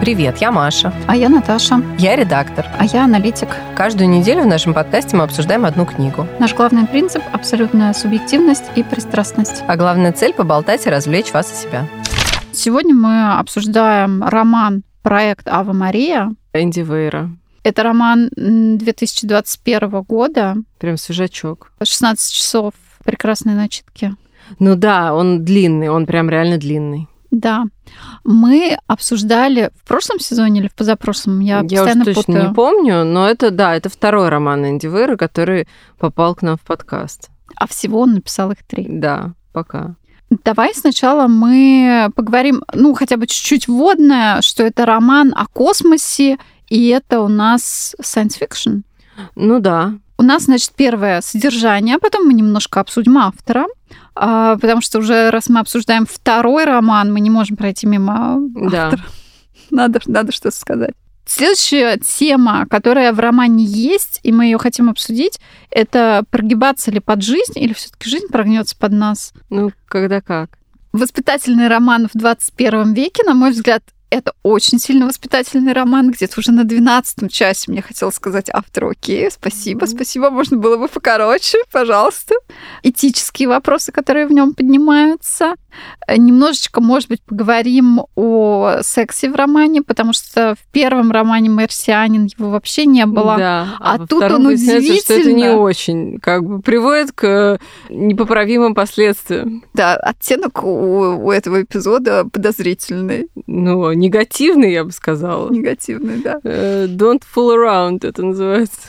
Привет, я Маша. А я Наташа. Я редактор. А я аналитик. Каждую неделю в нашем подкасте мы обсуждаем одну книгу. Наш главный принцип – абсолютная субъективность и пристрастность. А главная цель – поболтать и развлечь вас и себя. Сегодня мы обсуждаем роман «Проект Ава Мария». Энди Вейра. Это роман 2021 года. Прям свежачок. 16 часов прекрасной начитки. Ну да, он длинный, он прям реально длинный. Да. Мы обсуждали в прошлом сезоне или в позапрошлом? Я, Я постоянно уже точно путаю. не помню, но это, да, это второй роман Энди Вейра, который попал к нам в подкаст. А всего он написал их три. Да, пока. Давай сначала мы поговорим, ну, хотя бы чуть-чуть вводное, что это роман о космосе, и это у нас science fiction. Ну да, У нас, значит, первое содержание, а потом мы немножко обсудим автора, потому что уже раз мы обсуждаем второй роман, мы не можем пройти мимо да. автора. Надо, надо что-то сказать. Следующая тема, которая в романе есть, и мы ее хотим обсудить, это прогибаться ли под жизнь, или все-таки жизнь прогнется под нас. Ну, когда как. Воспитательный роман в 21 веке, на мой взгляд, это очень сильно воспитательный роман, где-то уже на 12 часе мне хотелось сказать автору, окей, спасибо, Мгм. спасибо, можно было бы покороче, пожалуйста. Этические вопросы, которые в нем поднимаются. Э, Немножечко, может быть, поговорим о сексе в романе, потому что в первом романе «Марсианин» его вообще не было. Да. А во тут он выясняется, что это не удивительно. очень, как бы приводит к непоправимым последствиям. Да, оттенок у, у этого эпизода подозрительный, Ну, негативный, я бы сказала. негативный, да. Э, Don't fool around, это называется.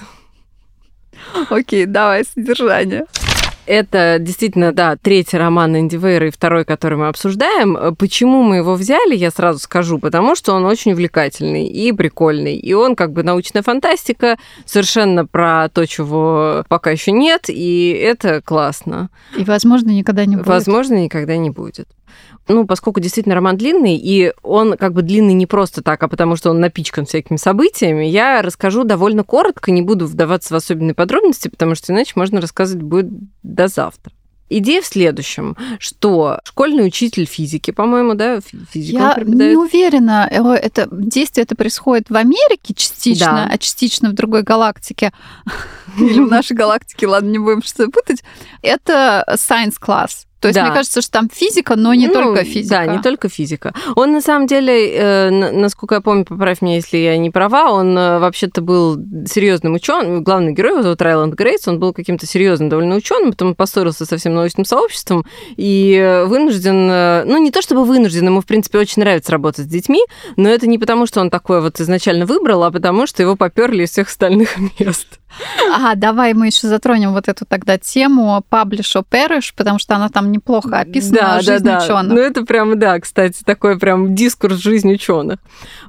Окей, давай, содержание. Это действительно, да, третий роман Энди Вейра и второй, который мы обсуждаем. Э, Почему мы его взяли, я сразу скажу, потому что он очень увлекательный и прикольный. И он как бы научная фантастика, совершенно про то, чего пока еще нет, и это классно. И, возможно, никогда не будет. Возможно, никогда не будет. Ну, поскольку действительно роман длинный, и он как бы длинный не просто так, а потому что он напичкан всякими событиями, я расскажу довольно коротко, не буду вдаваться в особенные подробности, потому что иначе можно рассказывать будет до завтра. Идея в следующем, что школьный учитель физики, по-моему, да, фи- физику Я преподает. не уверена, э, это действие это происходит в Америке частично, Да. а частично в другой галактике. Или в нашей галактике, ладно, не будем что-то путать. Это science class. То есть, Да. мне кажется, что там физика, но не Ну, только физика. Да, не только физика. Он на самом деле, э, насколько я помню, поправь меня, если я не права, он э, вообще-то был серьезным ученым. Главный герой его зовут Райланд Грейс, он был каким-то серьезным довольно ученым, потом поссорился со всем научным сообществом и вынужден, э, ну не то чтобы вынужден, ему в принципе очень нравится работать с детьми, но это не потому, что он такое вот изначально выбрал, а потому что его поперли из всех остальных мест. А, давай мы еще затронем вот эту тогда тему publish or perish, потому что она там неплохо описана, жизнь ученых. Ну, это прям, да, кстати, такой прям дискурс жизни ученых.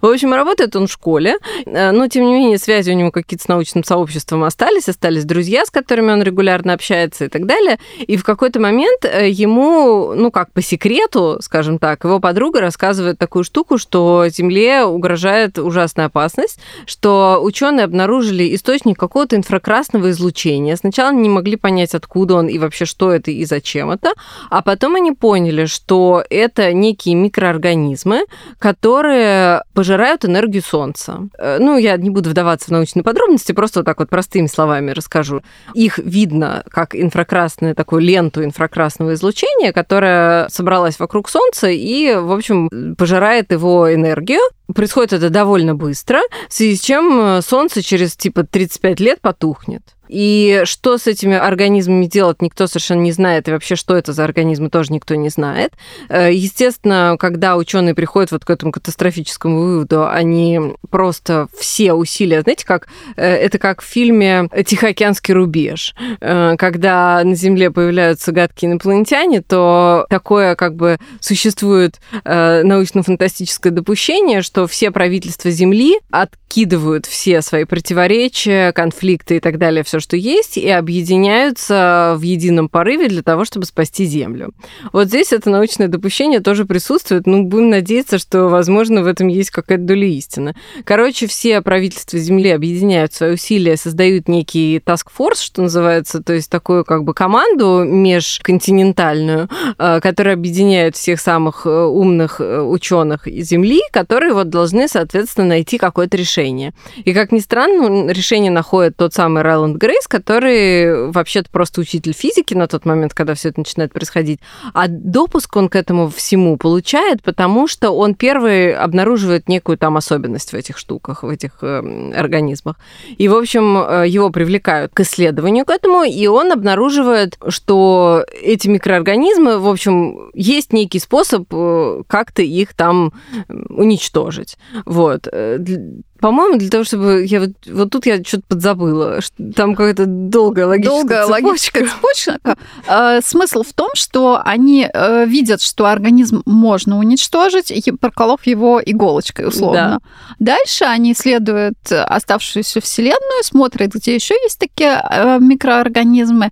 В общем, работает он в школе, э, но, тем не менее, связи у него какие-то с научным сообществом остались, остались друзья, с которыми он регулярно общается и так далее. И в какой-то момент э, ему, ну, как по секрету, скажем так, его подруга рассказывает такую штуку, что Земле угрожает ужасная опасность, что ученые обнаружили источник какого-то инфракрасного излучения. Сначала они не могли понять, откуда он и вообще что это и зачем это, а потом они поняли, что это некие микроорганизмы, которые пожирают энергию Солнца. Э, Ну, я не буду вдаваться в научные подробности, просто вот так вот простыми словами расскажу. Их видно как инфракрасную такую ленту инфракрасного излучения, которая собралась вокруг Солнца и, в общем, пожирает его энергию. Происходит это довольно быстро, в связи с чем э, Солнце через типа 35 лет потухнет. И что с этими организмами делать, никто совершенно не знает. И вообще, что это за организмы, тоже никто не знает. Э, Естественно, когда ученые приходят вот к этому катастрофическому выводу, они просто все усилия, знаете, как э, это как в фильме «Тихоокеанский рубеж», Э, когда на Земле появляются гадкие инопланетяне, то такое как бы существует научно-фантастическое допущение, что все правительства Земли откидывают все свои противоречия, конфликты и так далее, все все, что есть, и объединяются в едином порыве для того, чтобы спасти Землю. Вот здесь это научное допущение тоже присутствует. Ну, будем надеяться, что, возможно, в этом есть какая-то доля истины. Короче, все правительства Земли объединяют свои усилия, создают некий task-force, что называется, то есть такую как бы команду межконтинентальную, э, которая объединяет всех самых э, умных э, ученых Земли, которые вот должны, соответственно, найти какое-то решение. И, как ни странно, решение находит тот самый Райланд Грейс, который вообще-то просто учитель физики на тот момент, когда все это начинает происходить. А допуск он к этому всему получает, потому что он первый обнаруживает некую там особенность в этих штуках, в этих э, организмах. И, в общем, э, его привлекают к исследованию к этому, и он обнаруживает, что эти микроорганизмы, в общем, есть некий способ э, как-то их там уничтожить. Вот. По-моему, для того, чтобы... Я вот, вот тут я что-то подзабыла. Там какая-то долгая логическая долгая цепочка. логическая цепочка. Э, смысл в том, что они э, видят, что организм можно уничтожить, проколов его иголочкой, условно. Да. Дальше они исследуют оставшуюся Вселенную, смотрят, где еще есть такие э, микроорганизмы,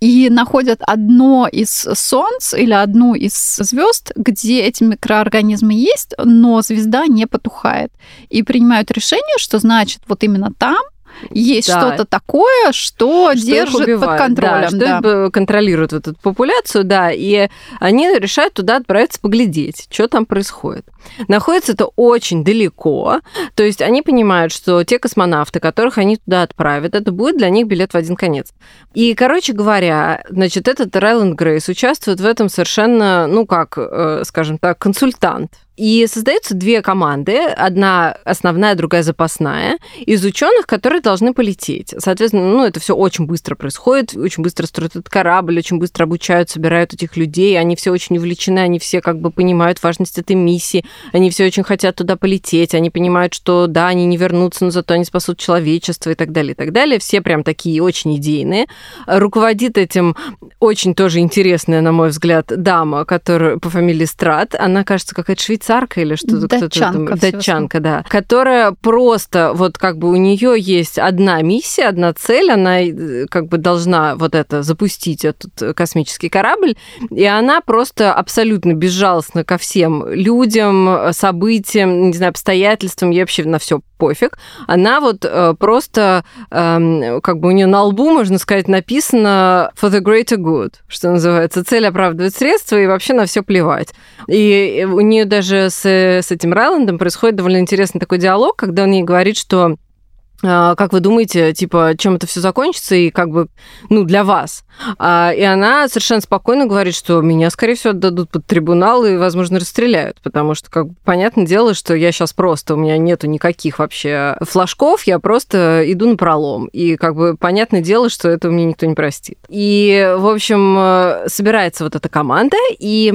и находят одно из солнц или одну из звезд, где эти микроорганизмы есть, но звезда не потухает. И принимают решение, что значит вот именно там есть да. что-то такое, что, что держит под контролем. Да, что да. контролирует эту популяцию, да, и они решают туда отправиться поглядеть, что там происходит. Находится это очень далеко, то есть они понимают, что те космонавты, которых они туда отправят, это будет для них билет в один конец. И, короче говоря, значит, этот Райланд Грейс участвует в этом совершенно, ну как, э, скажем так, консультант и создаются две команды, одна основная, другая запасная, из ученых, которые должны полететь. Соответственно, ну, это все очень быстро происходит, очень быстро строят этот корабль, очень быстро обучают, собирают этих людей, они все очень увлечены, они все как бы понимают важность этой миссии, они все очень хотят туда полететь, они понимают, что да, они не вернутся, но зато они спасут человечество и так далее, и так далее. Все прям такие очень идейные. Руководит этим очень тоже интересная, на мой взгляд, дама, которая по фамилии Страт. Она, кажется, какая-то швейцарская швейцарка или что-то. Датчанка. Датчанка, да. Которая просто, вот как бы у нее есть одна миссия, одна цель, она э, как бы должна вот это запустить этот космический корабль, и она просто абсолютно безжалостна ко всем людям, событиям, не знаю, обстоятельствам, ей вообще на все пофиг. Она вот э, просто, э, как бы у нее на лбу, можно сказать, написано for the greater good, что называется. Цель оправдывает средства, и вообще на все плевать. И у нее даже с, с этим Райландом происходит довольно интересный такой диалог, когда он ей говорит, что как вы думаете, типа, чем это все закончится и как бы, ну, для вас? А, и она совершенно спокойно говорит, что меня, скорее всего, отдадут под трибунал и, возможно, расстреляют, потому что, как бы, понятное дело, что я сейчас просто, у меня нету никаких вообще флажков, я просто иду на пролом. И, как бы, понятное дело, что этого мне никто не простит. И, в общем, э, собирается вот эта команда, и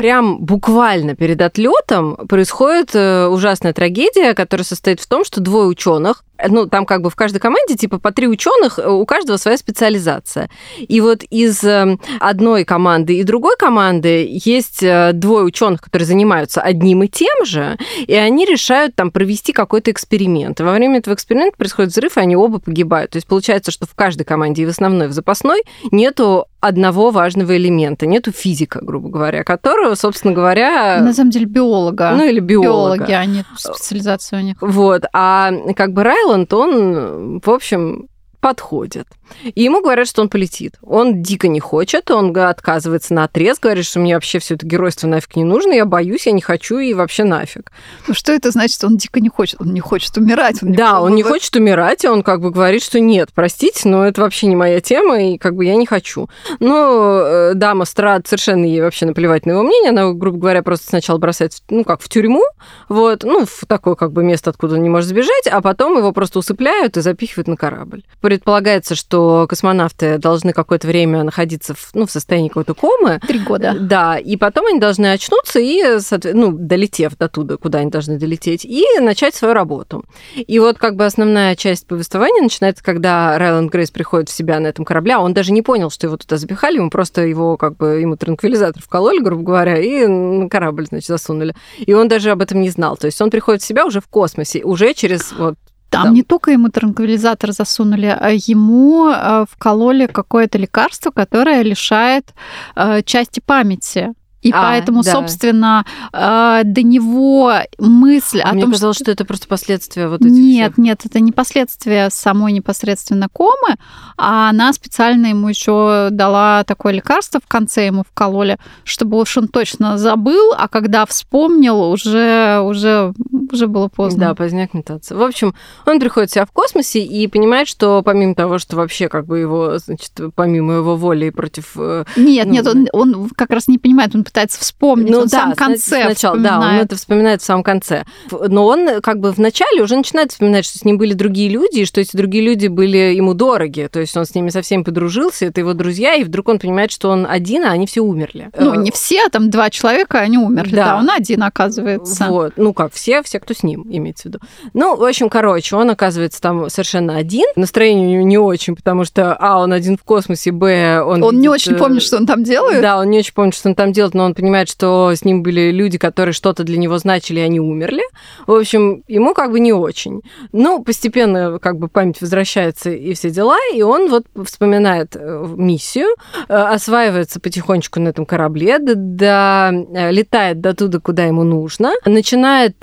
прям буквально перед отлетом происходит э, ужасная трагедия, которая состоит в том, что двое ученых, ну, там как бы в каждой команде типа по три ученых, э, у каждого своя специализация. И вот из э, одной команды и другой команды есть двое ученых, которые занимаются одним и тем же, и они решают там провести какой-то эксперимент. И во время этого эксперимента происходит взрыв, и они оба погибают. То есть получается, что в каждой команде и в основной, и в запасной нету одного важного элемента, нету физика, грубо говоря, которого, собственно говоря... На самом деле биолога. Ну или биолога. Биологи, а не специализация у них. Вот. А как бы Райланд, он, в общем, подходит. И ему говорят, что он полетит. Он дико не хочет, он отказывается на отрез, говорит, что мне вообще все это геройство нафиг не нужно, я боюсь, я не хочу и вообще нафиг. Ну что это значит, он дико не хочет? Он не хочет умирать. Он не да, он не хочет умирать, и он как бы говорит, что нет, простите, но это вообще не моя тема, и как бы я не хочу. Но э, дама Страт совершенно ей вообще наплевать на его мнение, она, грубо говоря, просто сначала бросает, ну как, в тюрьму, вот, ну, в такое как бы место, откуда он не может сбежать, а потом его просто усыпляют и запихивают на корабль. Предполагается, что космонавты должны какое-то время находиться в, ну, в состоянии какой-то комы. Три года. Да, и потом они должны очнуться и, ну, долетев до туда, куда они должны долететь, и начать свою работу. И вот как бы основная часть повествования начинается, когда Райланд Грейс приходит в себя на этом корабле, а он даже не понял, что его туда запихали, ему просто его как бы, ему транквилизатор вкололи, грубо говоря, и на корабль, значит, засунули. И он даже об этом не знал. То есть он приходит в себя уже в космосе, уже через вот Там, там не только ему транквилизатор засунули, а ему э, вкололи какое-то лекарство, которое лишает э, части памяти. И а, поэтому, да. собственно, э, до него мысль а о мне том, казалось, что... что это просто последствия вот этих Нет, всех. нет, это не последствия самой непосредственно комы, а она специально ему еще дала такое лекарство в конце ему вкололи, чтобы уж он точно забыл, а когда вспомнил, уже, уже, уже было поздно. Да, поздняк метаться. В общем, он приходит себя в космосе и понимает, что помимо того, что вообще как бы его, значит, помимо его воли против... Э, нет, ну, нет, он, он как раз не понимает, он пытается вспомнить. Ну, он да, в самом конце сначала, да, он это вспоминает в самом конце. Но он как бы в начале уже начинает вспоминать, что с ним были другие люди, и что эти другие люди были ему дороги. То есть он с ними совсем подружился, это его друзья, и вдруг он понимает, что он один, а они все умерли. Ну, не все, а там два человека, они умерли. Да, да он один, оказывается. Вот. Ну как, все, все, кто с ним, имеется в виду. Ну, в общем, короче, он оказывается там совершенно один. Настроение у него не очень, потому что, а, он один в космосе, б, он... Он видит... не очень помнит, что он там делает? Да, он не очень помнит, что он там делает, но он понимает, что с ним были люди, которые что-то для него значили, и они умерли. В общем, ему как бы не очень. Но постепенно как бы память возвращается и все дела, и он вот вспоминает э, миссию, э, осваивается потихонечку на этом корабле, до, до, э, летает до туда, куда ему нужно, начинает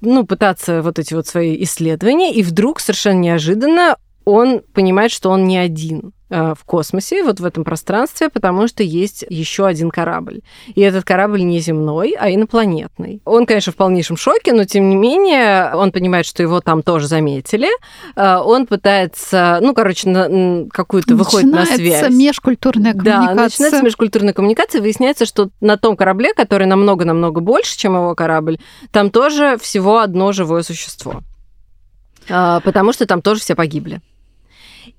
ну, пытаться вот эти вот свои исследования, и вдруг совершенно неожиданно он понимает, что он не один. Э, в космосе, вот в этом пространстве, потому что есть еще один корабль. И этот корабль не земной, а инопланетный. Он, конечно, в полнейшем шоке, но тем не менее он понимает, что его там тоже заметили. Э, он пытается, ну, короче, какую-то выходит на связь. Начинается межкультурная коммуникация. Да, начинается межкультурная коммуникация. Выясняется, что на том корабле, который намного-намного больше, чем его корабль, там тоже всего одно живое существо. Э, потому что там тоже все погибли.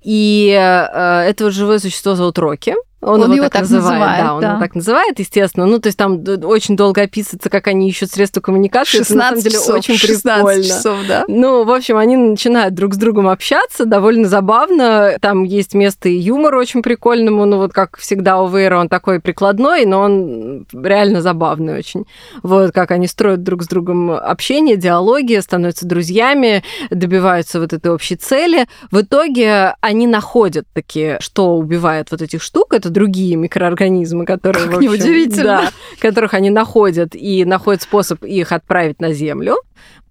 И э, это живое существо зовут Рокки. Он, он его, его так, называет, называет, да, он да. его так называет, естественно. Ну, то есть там очень долго описывается, как они ищут средства коммуникации. 16 это, на самом деле, часов, очень 16 прикольно. часов, да. Ну, в общем, они начинают друг с другом общаться, довольно забавно. Там есть место и юмор очень прикольному, ну, вот как всегда у Вейра, он такой прикладной, но он реально забавный очень. Вот как они строят друг с другом общение, диалоги, становятся друзьями, добиваются вот этой общей цели. В итоге они находят такие, что убивает вот этих штук. Это другие микроорганизмы, которые, как общем, неудивительно. Да, которых они находят и находят способ их отправить на Землю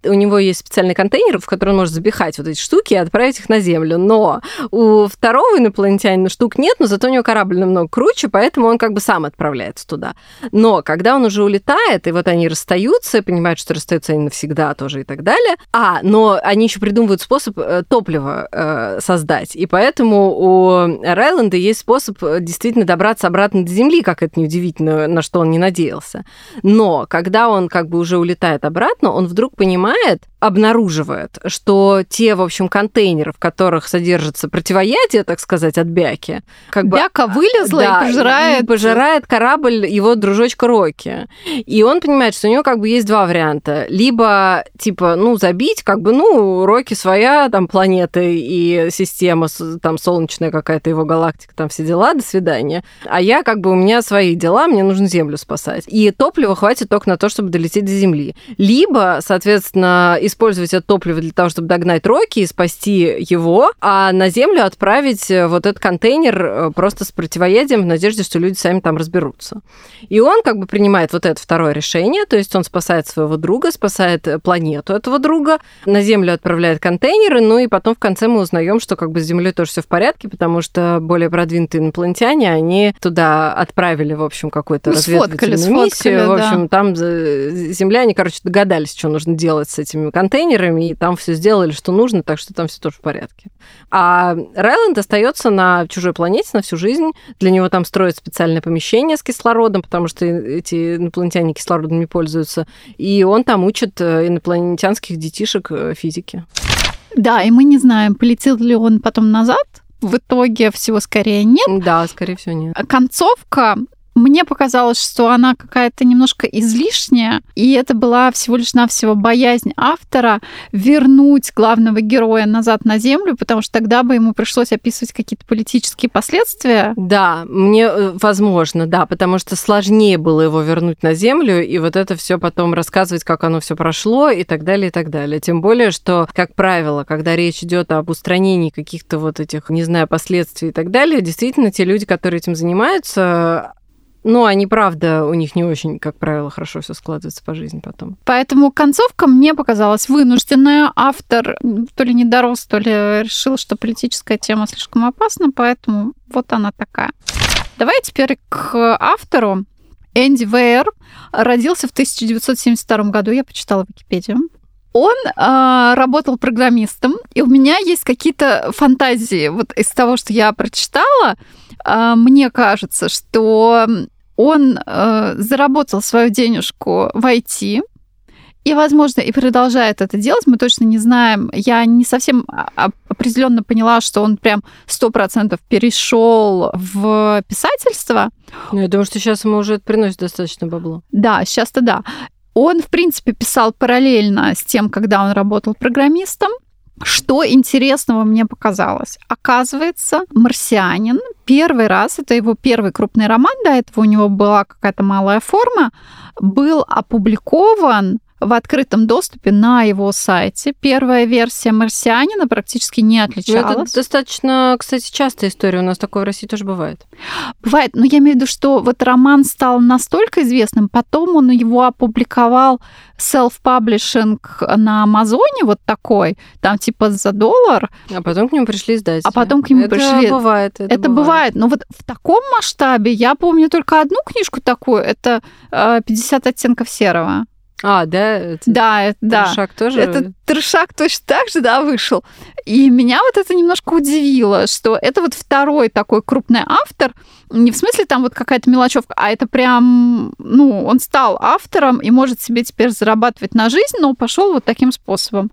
у него есть специальный контейнер, в который он может запихать вот эти штуки и отправить их на Землю. Но у второго инопланетянина штук нет, но зато у него корабль намного круче, поэтому он как бы сам отправляется туда. Но когда он уже улетает, и вот они расстаются, понимают, что расстаются они навсегда тоже и так далее, а, но они еще придумывают способ э, топлива э, создать, и поэтому у Райленда есть способ э, действительно добраться обратно до Земли, как это неудивительно, на что он не надеялся. Но когда он как бы уже улетает обратно, он вдруг понимает, понимает, обнаруживает, что те, в общем, контейнеры, в которых содержится противоядие, так сказать, от бяки, как Бяка бы, вылезла да, и пожирает... И пожирает корабль его дружочка Рокки. И он понимает, что у него как бы есть два варианта. Либо, типа, ну, забить, как бы, ну, Рокки своя, там, планета и система, там, солнечная какая-то его галактика, там, все дела, до свидания. А я, как бы, у меня свои дела, мне нужно Землю спасать. И топлива хватит только на то, чтобы долететь до Земли. Либо, соответственно, использовать это топливо для того, чтобы догнать Рокки и спасти его, а на Землю отправить э, вот этот контейнер э, просто с противоядием в надежде, что люди сами там разберутся. И он как бы принимает вот это второе решение, то есть он спасает своего друга, спасает э, планету этого друга, на Землю отправляет контейнеры, ну и потом в конце мы узнаем, что как бы с Землей тоже все в порядке, потому что более продвинутые инопланетяне, они туда отправили, в общем, какую-то ну, разведывательную сфоткали, миссию. Сфоткали, в общем, да. там земляне, короче, догадались, что нужно делать с этими контейнерами, и там все сделали, что нужно, так что там все тоже в порядке. А Райленд остается на чужой планете на всю жизнь. Для него там строят специальное помещение с кислородом, потому что эти инопланетяне кислородом не пользуются. И он там учит э, инопланетянских детишек э, физики. Да, и мы не знаем, полетел ли он потом назад. В итоге всего скорее нет. Да, скорее всего нет. Концовка мне показалось, что она какая-то немножко излишняя, и это была всего лишь навсего боязнь автора вернуть главного героя назад на землю, потому что тогда бы ему пришлось описывать какие-то политические последствия. Да, мне э, возможно, да, потому что сложнее было его вернуть на землю, и вот это все потом рассказывать, как оно все прошло, и так далее, и так далее. Тем более, что, как правило, когда речь идет об устранении каких-то вот этих, не знаю, последствий и так далее, действительно, те люди, которые этим занимаются, ну, они, правда, у них не очень, как правило, хорошо все складывается по жизни потом. Поэтому концовка мне показалась вынужденная. Автор то ли не дорос, то ли решил, что политическая тема слишком опасна, поэтому вот она такая. Давай теперь к автору. Энди Вейер родился в 1972 году, я почитала Википедию. Он э, работал программистом, и у меня есть какие-то фантазии вот из того, что я прочитала. Э, мне кажется, что он э, заработал свою денежку в IT, и, возможно, и продолжает это делать. Мы точно не знаем. Я не совсем определенно поняла, что он прям сто процентов перешел в писательство. Ну, я думаю, что сейчас ему уже это приносит достаточно бабло. Да, сейчас-то да. Он, в принципе, писал параллельно с тем, когда он работал программистом. Что интересного мне показалось? Оказывается, «Марсианин» первый раз, это его первый крупный роман, до этого у него была какая-то малая форма, был опубликован в открытом доступе на его сайте. Первая версия «Марсианина» практически не отличалась. Ну, это достаточно, кстати, частая история. У нас такое в России тоже бывает. Бывает. Но я имею в виду, что вот роман стал настолько известным, потом он его опубликовал селф-паблишинг на Амазоне вот такой, там типа за доллар. А потом к нему пришли издатели. А потом к нему это пришли. Бывает, это, это бывает. бывает. Но вот в таком масштабе я помню только одну книжку такую. Это «50 оттенков серого». А, да? Это да, да. Трешак тоже? Это трешак точно так же, да, вышел. И меня вот это немножко удивило, что это вот второй такой крупный автор, не в смысле там вот какая-то мелочевка, а это прям, ну, он стал автором и может себе теперь зарабатывать на жизнь, но пошел вот таким способом.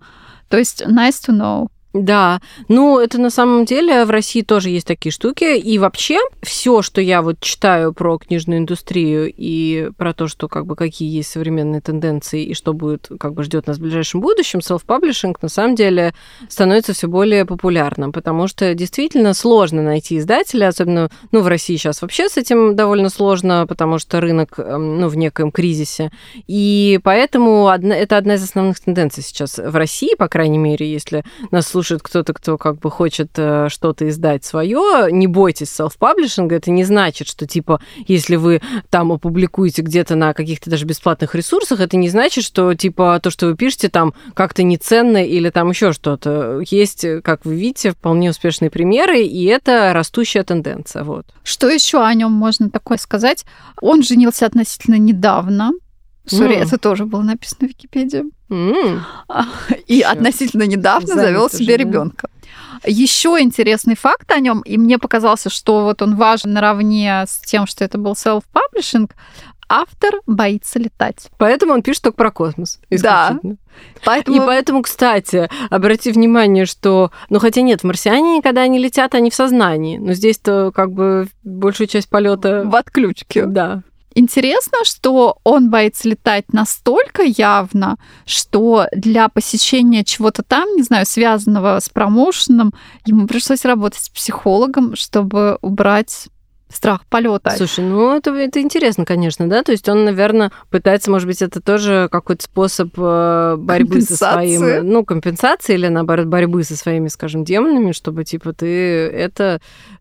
То есть nice to know. Да, ну это на самом деле в России тоже есть такие штуки. И вообще все, что я вот читаю про книжную индустрию и про то, что как бы какие есть современные тенденции и что будет как бы ждет нас в ближайшем будущем, self-publishing на самом деле становится все более популярным, потому что действительно сложно найти издателя, особенно ну, в России сейчас вообще с этим довольно сложно, потому что рынок эм, ну, в некоем кризисе. И поэтому одна, это одна из основных тенденций сейчас в России, по крайней мере, если нас слушают слушает кто-то, кто как бы хочет э, что-то издать свое, не бойтесь селф-паблишинга. Это не значит, что типа, если вы там опубликуете где-то на каких-то даже бесплатных ресурсах, это не значит, что типа то, что вы пишете, там как-то неценно или там еще что-то. Есть, как вы видите, вполне успешные примеры, и это растущая тенденция. Вот. Что еще о нем можно такое сказать? Он женился относительно недавно. Сори, mm. это тоже было написано в Википедии. Mm. И Всё. относительно недавно завел себе ребенка. Еще интересный факт о нем, и мне показался, что вот он важен наравне с тем, что это был self-publishing. Автор боится летать. Поэтому он пишет только про космос. Да. Поэтому... И поэтому, кстати, обрати внимание, что... Ну, хотя нет, в марсиане, когда они летят, они в сознании. Но здесь-то как бы большую часть полета в отключке. Да. Интересно, что он боится летать настолько явно, что для посещения чего-то там, не знаю, связанного с промоушеном, ему пришлось работать с психологом, чтобы убрать страх полета. Слушай, ну это, это интересно, конечно, да? То есть он, наверное, пытается, может быть, это тоже какой-то способ э, борьбы со своим, ну, компенсации или, наоборот, борьбы со своими, скажем, демонами, чтобы, типа, ты это,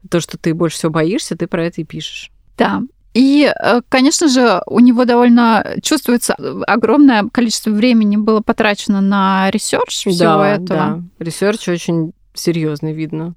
то, что ты больше всего боишься, ты про это и пишешь. Да, и, э, конечно же, у него довольно чувствуется огромное количество времени было потрачено на research всего да, этого. Да, research очень серьезный, видно.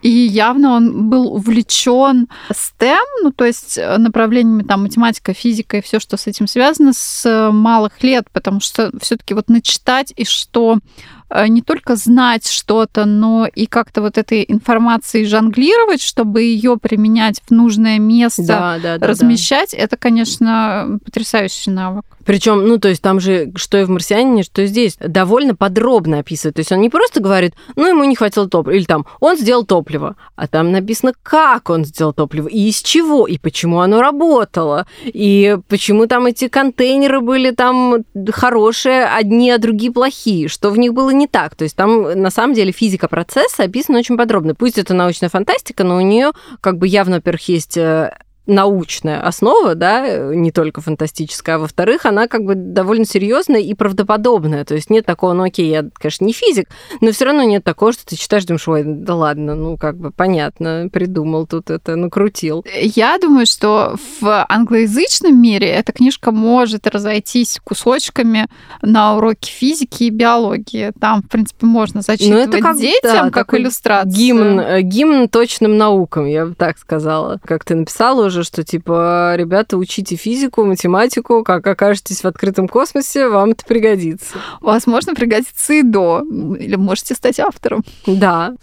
И явно он был увлечен STEM, ну то есть э, направлениями там математика, физика и все, что с этим связано, с малых лет, потому что все-таки вот начитать и что э, не только знать что-то, но и как-то вот этой информацией жонглировать, чтобы ее применять в нужное место, да, да, да, размещать, да. это, конечно, потрясающий навык. Причем, ну, то есть там же, что и в «Марсианине», что и здесь, довольно подробно описывает. То есть он не просто говорит, ну, ему не хватило топлива, или там, он сделал топливо, а там написано, как он сделал топливо, и из чего, и почему оно работало, и почему там эти контейнеры были там хорошие, одни, а другие плохие, что в них было не так. То есть там, на самом деле, физика процесса описана очень подробно. Пусть это научная фантастика, но у нее как бы явно, во-первых, есть э, научная основа, да, не только фантастическая, а во-вторых, она как бы довольно серьезная и правдоподобная. То есть нет такого, ну окей, я, конечно, не физик, но все равно нет такого, что ты читаешь, думаешь, ой, да ладно, ну как бы понятно, придумал тут это, накрутил. Я думаю, что в англоязычном мире эта книжка может разойтись кусочками на уроки физики и биологии. Там, в принципе, можно зачитывать ну, это как, детям да, как иллюстрацию. Гимн, э, гимн точным наукам, я бы так сказала. Как ты написала уже, тоже, что типа, ребята, учите физику, математику, как окажетесь в открытом космосе, вам это пригодится. Возможно, пригодится и до. Или можете стать автором. Да.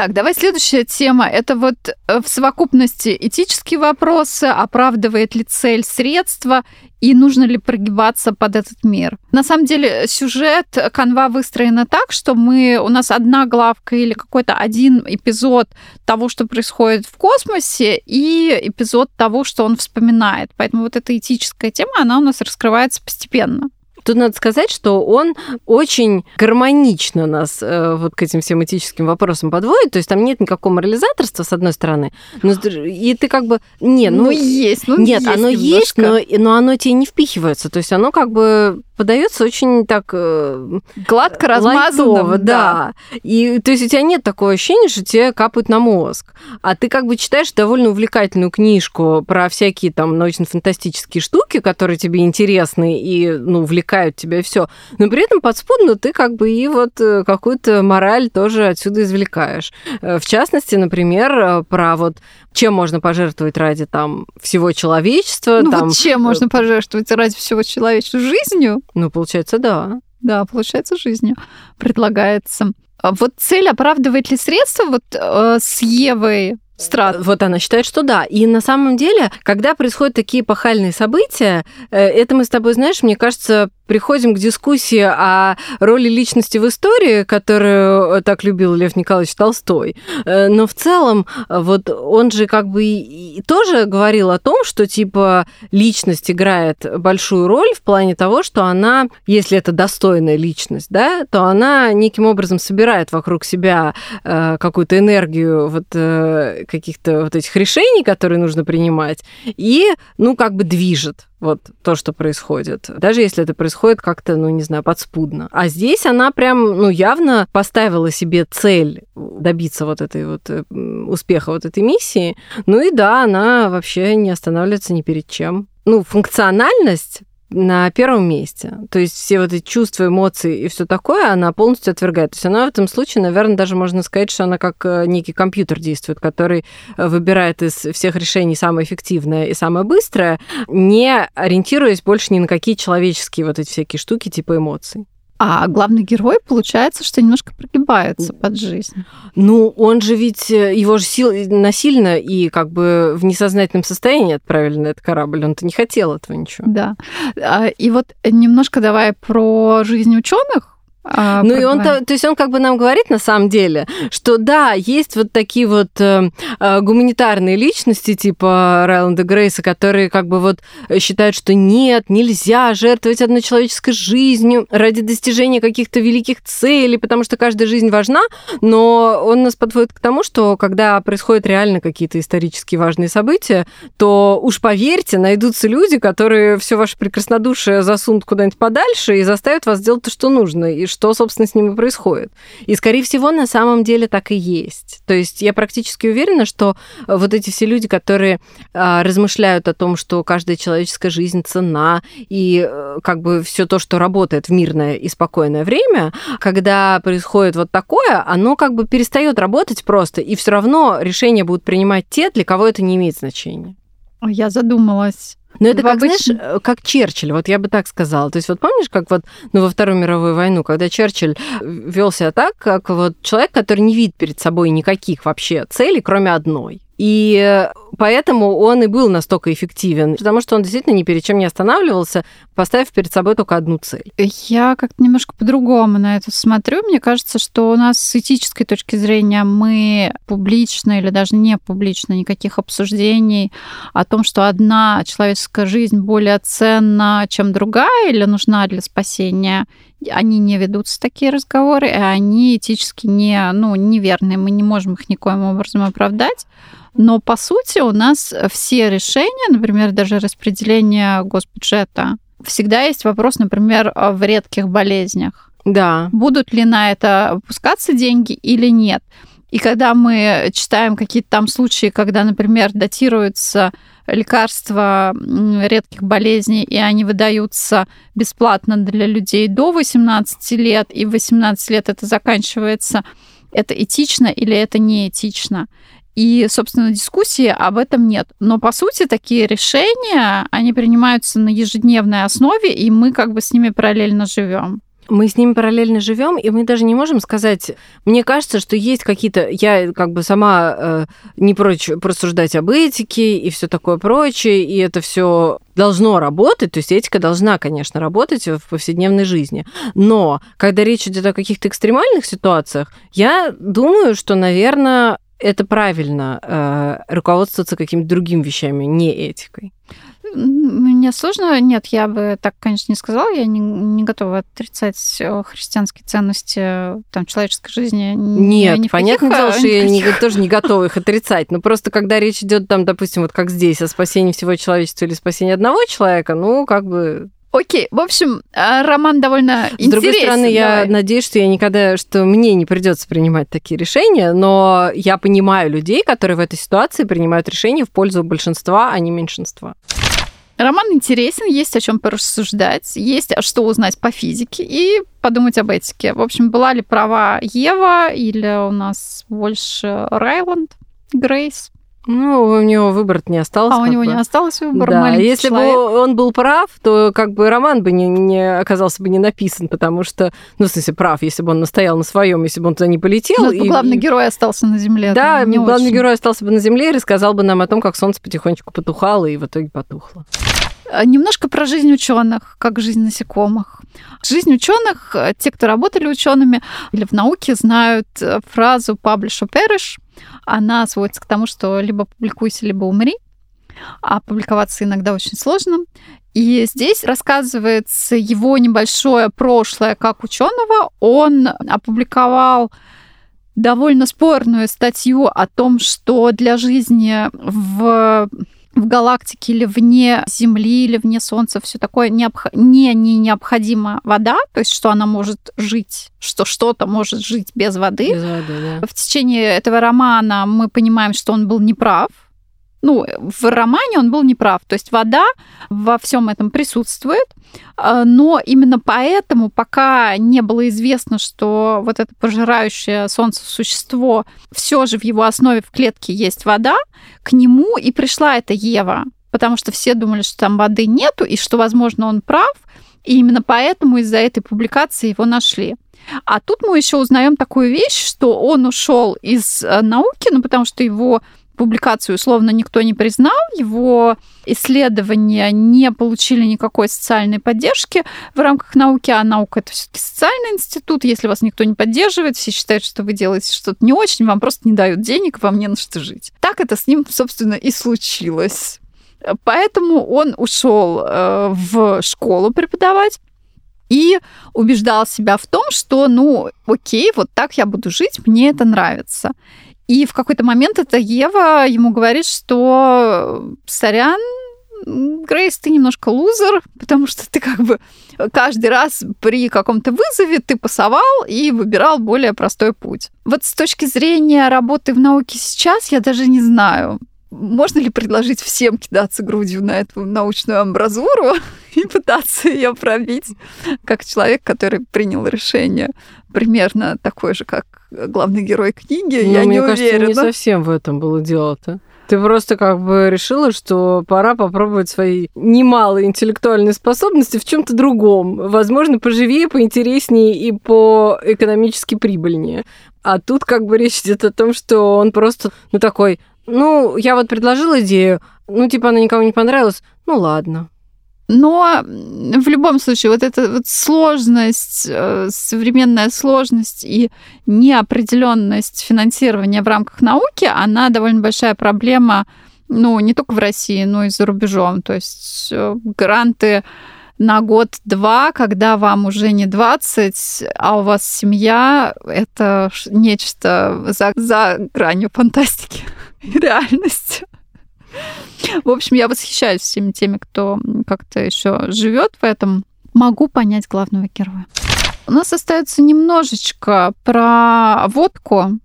Так, давай следующая тема. Это вот э, в совокупности этические вопросы, оправдывает ли цель средства и нужно ли прогибаться под этот мир. На самом деле сюжет канва выстроена так, что мы, у нас одна главка или какой-то один эпизод того, что происходит в космосе, и эпизод того, что он вспоминает. Поэтому вот эта этическая тема, она у нас раскрывается постепенно. Тут надо сказать, что он очень гармонично нас э, вот к этим всем этическим вопросам подводит. То есть там нет никакого морализаторства, с одной стороны. Но, и ты как бы... Не, ну, ну есть, ну Нет, есть оно немножко. есть, но, но оно тебе не впихивается. То есть оно как бы подается очень так э, гладко размазанного, да. да. И то есть у тебя нет такого ощущения, что тебе капают на мозг, а ты как бы читаешь довольно увлекательную книжку про всякие там научно-фантастические штуки, которые тебе интересны и ну увлекают тебя и все, но при этом подспудно ты как бы и вот э, какую-то мораль тоже отсюда извлекаешь. Э, в частности, например, про вот чем можно пожертвовать ради там всего человечества. Ну там... вот чем можно пожертвовать ради всего человечества? Жизнью? Ну, получается, да. Да, получается, жизнью предлагается. А вот цель оправдывает ли средства? Вот э, с Евой Страт. Вот она считает, что да. И на самом деле, когда происходят такие пахальные события, э, это мы с тобой, знаешь, мне кажется, приходим к дискуссии о роли личности в истории, которую так любил Лев Николаевич Толстой. Э, но в целом, вот он же как бы и тоже говорил о том, что типа личность играет большую роль в плане того, что она, если это достойная личность, да, то она неким образом собирает вокруг себя э, какую-то энергию вот э, каких-то вот этих решений, которые нужно принимать, и, ну, как бы движет вот то, что происходит. Даже если это происходит как-то, ну, не знаю, подспудно. А здесь она прям, ну, явно поставила себе цель добиться вот этой вот э, успеха вот этой миссии. Ну и да, она вообще не останавливается ни перед чем. Ну, функциональность на первом месте. То есть все вот эти чувства, эмоции и все такое она полностью отвергает. То есть она в этом случае, наверное, даже можно сказать, что она как э, некий компьютер действует, который э, выбирает из всех решений самое эффективное и самое быстрое, не ориентируясь больше ни на какие человеческие вот эти всякие штуки типа эмоций. А главный герой, получается, что немножко прогибается под жизнь. Ну, он же ведь, э, его же сил, насильно и как бы в несознательном состоянии отправили на этот корабль. Он-то не хотел этого ничего. Да. А, и вот немножко давай про жизнь ученых а, ну и он, то, то есть он как бы нам говорит на самом деле, что да, есть вот такие вот э, э, гуманитарные личности типа Райланда Грейса, которые как бы вот считают, что нет, нельзя жертвовать одной человеческой жизнью ради достижения каких-то великих целей, потому что каждая жизнь важна, но он нас подводит к тому, что когда происходят реально какие-то исторически важные события, то уж поверьте, найдутся люди, которые все ваше прекраснодушие засунут куда-нибудь подальше и заставят вас делать то, что нужно, и что, собственно, с ними происходит. И, скорее всего, на самом деле так и есть. То есть я практически уверена, что вот эти все люди, которые а, размышляют о том, что каждая человеческая жизнь цена, и э, как бы все то, что работает в мирное и спокойное время, когда происходит вот такое, оно как бы перестает работать просто, и все равно решения будут принимать те, для кого это не имеет значения. Я задумалась. Но это В как, обычном- знаешь, э, как Черчилль, вот я бы так сказала. То есть вот помнишь, как вот ну, во Вторую мировую войну, когда Черчилль вел себя так, как вот человек, который не видит перед собой никаких вообще целей, кроме одной. И э, поэтому он и был настолько эффективен, потому что он действительно ни перед чем не останавливался, поставив перед собой только одну цель. Я как-то немножко по-другому на это смотрю. Мне кажется, что у нас с этической точки зрения мы публично или даже не публично никаких обсуждений о том, что одна человеческая жизнь более ценна, чем другая или нужна для спасения, они не ведутся такие разговоры, и они этически не, ну, неверные. Мы не можем их никоим образом оправдать. Но по сути у нас все решения, например, даже распределение госбюджета, всегда есть вопрос, например, в редких болезнях. Да. Будут ли на это выпускаться деньги или нет? И когда мы читаем какие-то там случаи, когда, например, датируются лекарства редких болезней, и они выдаются бесплатно для людей до 18 лет, и в 18 лет это заканчивается, это этично или это не этично? И, собственно, дискуссии об этом нет. Но, по сути, такие решения, они принимаются на ежедневной основе, и мы как бы с ними параллельно живем. мы с ними параллельно живем, и мы даже не можем сказать. Мне кажется, что есть какие-то. Я как бы сама э, не прочь просуждать об этике и все такое прочее, и это все должно работать, то есть этика должна, конечно, работать в повседневной жизни. Но когда речь идет о каких-то экстремальных ситуациях, я думаю, что, наверное, это правильно э, руководствоваться какими-то другими вещами, не этикой. Мне сложно, нет, я бы так, конечно, не сказала, я не, не готова отрицать э, христианские ценности там, человеческой жизни. Нет, ни понятное дело, э, что я не, тоже не готова их отрицать. Но просто когда речь идет там, допустим, вот как здесь, о спасении всего человечества или спасении одного человека, ну, как бы Окей, в общем, э, роман довольно С другой интересен. стороны, я давай. надеюсь, что я никогда, что мне не придется принимать такие решения, но я понимаю людей, которые в этой ситуации принимают решения в пользу большинства, а не меньшинства. Роман интересен, есть о чем порассуждать, есть что узнать по физике и подумать об этике. В общем, была ли права Ева или у нас больше Райланд, Грейс? Ну, у него выбора не осталось. А у него бы. не осталось выбора. Да, маленький если человек. бы он был прав, то как бы роман бы не, не оказался бы не написан, потому что, ну, в смысле, прав, если бы он настоял на своем, если бы он туда не полетел. Ну, и- главный и- герой остался на земле. Да, не главный очень. герой остался бы на земле и рассказал бы нам о том, как солнце потихонечку потухало и в итоге потухло. А, Немножко про жизнь ученых, как жизнь насекомых. Жизнь ученых, э, те, кто работали учеными или в науке, знают э, фразу publish or perish. Она сводится к тому, что либо публикуйся, либо умри. А публиковаться иногда очень сложно. И здесь рассказывается его небольшое прошлое как ученого. Он опубликовал довольно спорную статью о том, что для жизни в в галактике или вне Земли, или вне Солнца, все такое необх... не, не необходима вода, то есть что она может жить, что что-то может жить без воды. Без воды, да. В течение этого романа мы понимаем, что он был неправ. Ну, в романе он был неправ. То есть вода во всем этом присутствует, а, но именно поэтому, пока не было известно, что вот это пожирающее солнце существо, все же в его основе в клетке есть вода, к нему и пришла эта Ева. Потому что все думали, что там воды нету, и что, возможно, он прав. И именно поэтому из-за этой публикации его нашли. А тут мы еще узнаем такую вещь, что он ушел из э, науки, ну потому что его публикацию условно никто не признал, его исследования не получили никакой социальной поддержки в рамках науки, а наука это все-таки социальный институт. Если вас никто не поддерживает, все считают, что вы делаете что-то не очень, вам просто не дают денег, вам не на что жить. Так это с ним, собственно, и случилось. Поэтому он ушел э, в школу преподавать и убеждал себя в том, что, ну, окей, вот так я буду жить, мне это нравится. И в какой-то момент эта Ева ему говорит, что сорян, Грейс, ты немножко лузер, потому что ты как бы каждый раз при каком-то вызове ты пасовал и выбирал более простой путь. Вот с точки зрения работы в науке сейчас я даже не знаю, можно ли предложить всем кидаться грудью на эту научную амбразуру и пытаться ее пробить, как человек, который принял решение примерно такое же, как главный герой книги, Но я мне не кажется, уверена. не совсем в этом было дело-то. Ты просто как бы решила, что пора попробовать свои немалые интеллектуальные способности в чем-то другом. Возможно, поживее, поинтереснее и по экономически прибыльнее. А тут как бы речь идет о том, что он просто, ну, такой, ну, я вот предложил идею, ну, типа, она никому не понравилась, ну, ладно. Но в любом случае вот эта вот сложность, э, современная сложность и неопределенность финансирования в рамках науки, она довольно большая проблема, ну, не только в России, но и за рубежом. То есть э, гранты на год-два, когда вам уже не 20, а у вас семья, это нечто за, за гранью фантастики реальности. В общем, я восхищаюсь всеми теми, кто как-то еще живет в этом. Могу понять главного героя. У нас остается немножечко про водку.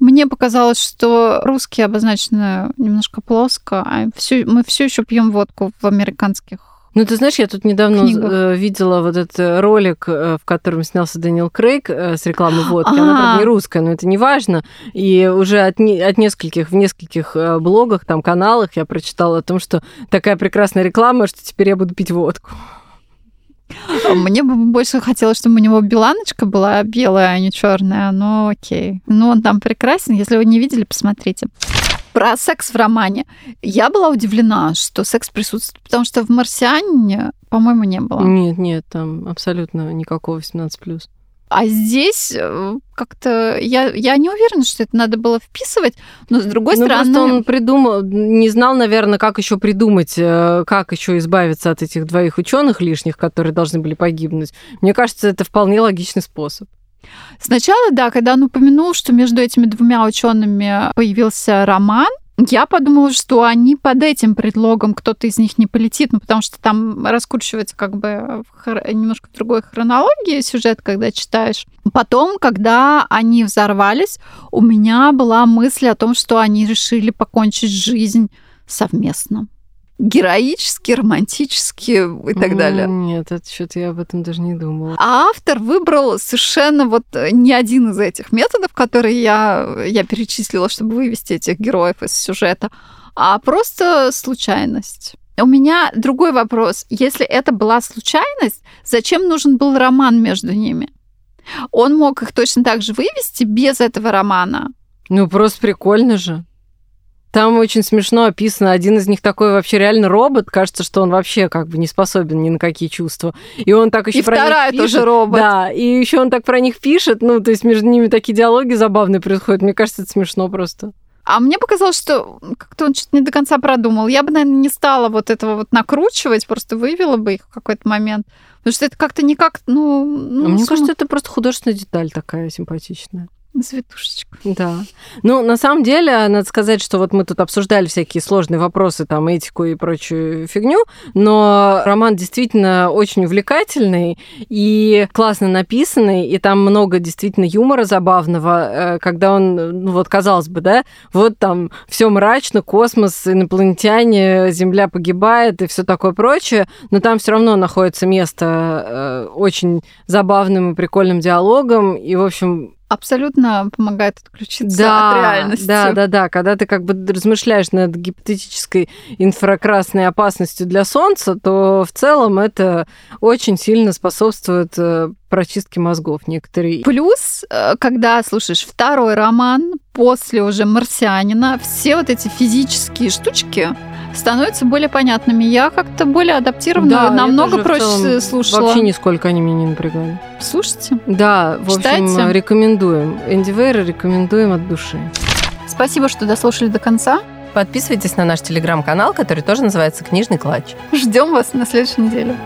Мне показалось, что русские обозначены немножко плоско, а все, мы все еще пьем водку в американских ну, ты знаешь, я тут недавно книгах. Э, видела вот этот ролик, э, в котором снялся Дэниел Крейг э, с рекламой водки. А-а-а. Она, правда, не русская, но это не важно. И уже от, не, от нескольких, в нескольких блогах, там, каналах я прочитала о том, что такая прекрасная реклама, что теперь я буду пить водку. Мне бы больше хотелось, чтобы у него беланочка была белая, а не черная, но окей. Ну, он там прекрасен. Если вы не видели, посмотрите про секс в романе. Я была удивлена, что секс присутствует, потому что в «Марсиане», по-моему, не было. Нет, нет, там абсолютно никакого 18+. А здесь э, как-то я, я не уверена, что это надо было вписывать, но с другой ну, стороны... Просто он придумал, не знал, наверное, как еще придумать, э, как еще избавиться от этих двоих ученых лишних, которые должны были погибнуть. Мне кажется, это вполне логичный способ. Сначала, да, когда он упомянул, что между этими двумя учеными появился роман, я подумала, что они под этим предлогом кто-то из них не полетит, ну, потому что там раскручивается как бы в немножко в другой хронологии сюжет, когда читаешь. Потом, когда они взорвались, у меня была мысль о том, что они решили покончить жизнь совместно героически, романтически и так далее. Нет, это что-то я об этом даже не думала. А автор выбрал совершенно вот э, не один из этих методов, которые я, я перечислила, чтобы вывести этих героев из сюжета, а просто случайность. У меня другой вопрос. Если это была случайность, зачем нужен был роман между ними? Он мог их точно так же вывести без этого романа. Ну, просто прикольно же. Там очень смешно описано. Один из них такой вообще реально робот. Кажется, что он вообще как бы не способен ни на какие чувства. И он так еще и про вторая них пишет. тоже робот. Да, и еще он так про них пишет. Ну, то есть между ними такие диалоги забавные происходят. Мне кажется, это смешно просто. А мне показалось, что как-то он что-то не до конца продумал. Я бы, наверное, не стала вот этого вот накручивать, просто вывела бы их в какой-то момент. Потому что это как-то никак, ну... ну мне сам... кажется, это просто художественная деталь такая симпатичная. Цветушечку. Да. Ну, на самом деле, надо сказать, что вот мы тут обсуждали всякие сложные вопросы, там, этику и прочую фигню, но роман действительно очень увлекательный и классно написанный, и там много действительно юмора забавного, э, когда он, ну, вот, казалось бы, да, вот там все мрачно, космос, инопланетяне, Земля погибает и все такое прочее, но там все равно находится место э, очень забавным и прикольным диалогом, и, в общем, абсолютно помогает отключиться да, от реальности. Да, да, да. Когда ты как бы размышляешь над гипотетической инфракрасной опасностью для Солнца, то в целом это очень сильно способствует э, прочистке мозгов некоторые. Плюс, э, когда слушаешь второй роман после уже «Марсианина», все вот эти физические штучки, становятся более понятными. Я как-то более адаптированно, да, намного проще слушала. Вообще нисколько они меня не напрягали. Слушайте. Да, в Читайте. общем, рекомендуем. Энди Вейра рекомендуем от души. Спасибо, что дослушали до конца. Подписывайтесь на наш телеграм-канал, который тоже называется «Книжный клатч». Ждем вас на следующей неделе.